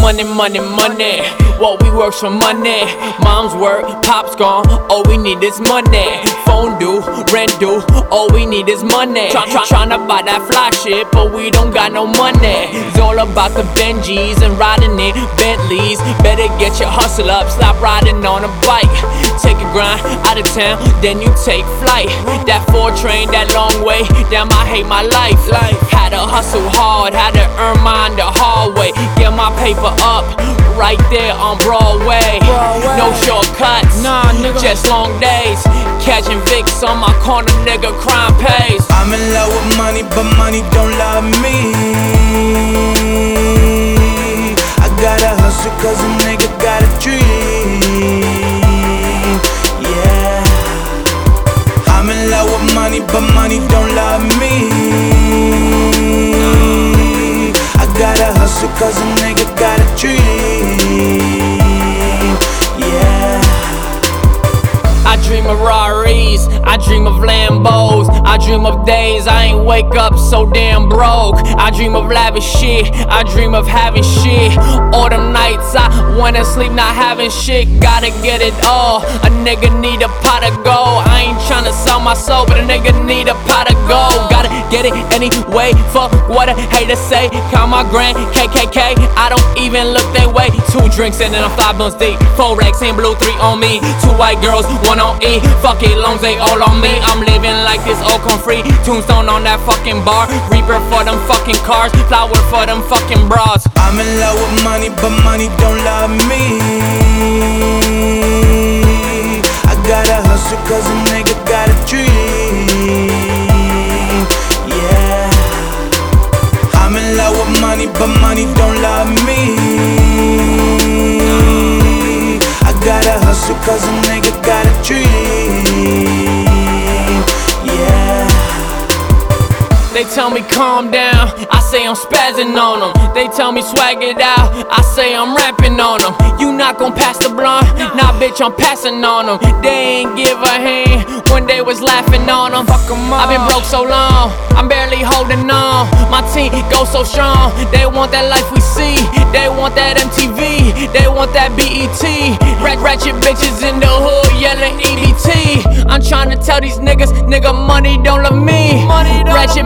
money, money, money. What we work's for money. Mom's work, pop's gone. All we need is money. Phone due, rent due. All we need is money. Try, try, tryna buy that fly shit, but we don't got no money. It's all about the Benjis and riding in Bentleys. Better get your hustle up, stop riding on a bike. Take a grind out of town, then you take flight. That four train, that long way. Damn, I hate my life. Had to hustle hard, had to earn mine the right there on Broadway. No shortcuts, Nah, nigga. just long days. Catching Vicks on my corner, nigga, crime pays. I'm in love with money, but money don't love me. I gotta hustle cause a nigga got a dream. Yeah. I'm in love with money, but money don't love me. I gotta hustle cause a nigga got a dream. Dream of Lambos, I dream of days I ain't wake up so damn broke. I dream of lavish shit, I dream of having shit. All them nights I wanna sleep not having shit, gotta get it all. A nigga need a pot of gold. I ain't tryna sell my soul, but a nigga need a pot of gold. Gotta get it anyway, fuck what a hater say. Count my grand KKK, I don't even look that way. Two drinks and then I'm five months deep. Four racks in blue, three on me. Two white girls, one on E. Fuck it, loans they all on me. I'm living like this, all come free. Tombstone on that fucking bar. Reaper for them fucking cars. Flower for them fucking bras. I'm in love with money, but money don't cause tell me calm down, I say I'm spazzing on them. They tell me swag it out, I say I'm rapping on them. You not gon' pass the blunt? Nah, bitch, I'm passing on them. They ain't give a hand when they was laughing on them. Fuck 'em I've been broke so long, I'm barely holding on. My team goes so strong, they want that life we see. They want that MTV, they want that BET. Rat ratchet bitches in the hood yelling EBT. I'm trying to tell these niggas, nigga, money don't love me. Money Ratchet bitches in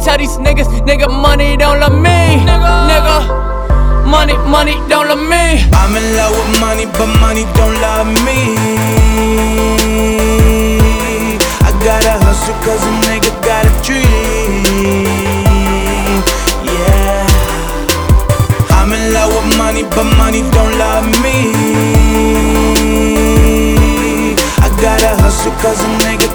tell these niggas, nigga, money don't love me. Nigga, money, money don't love me. I'm in love with money, but money don't love me. I gotta hustle cause a nigga got a dream. Yeah. I'm in love with money, but money don't love me. I gotta hustle cause a nigga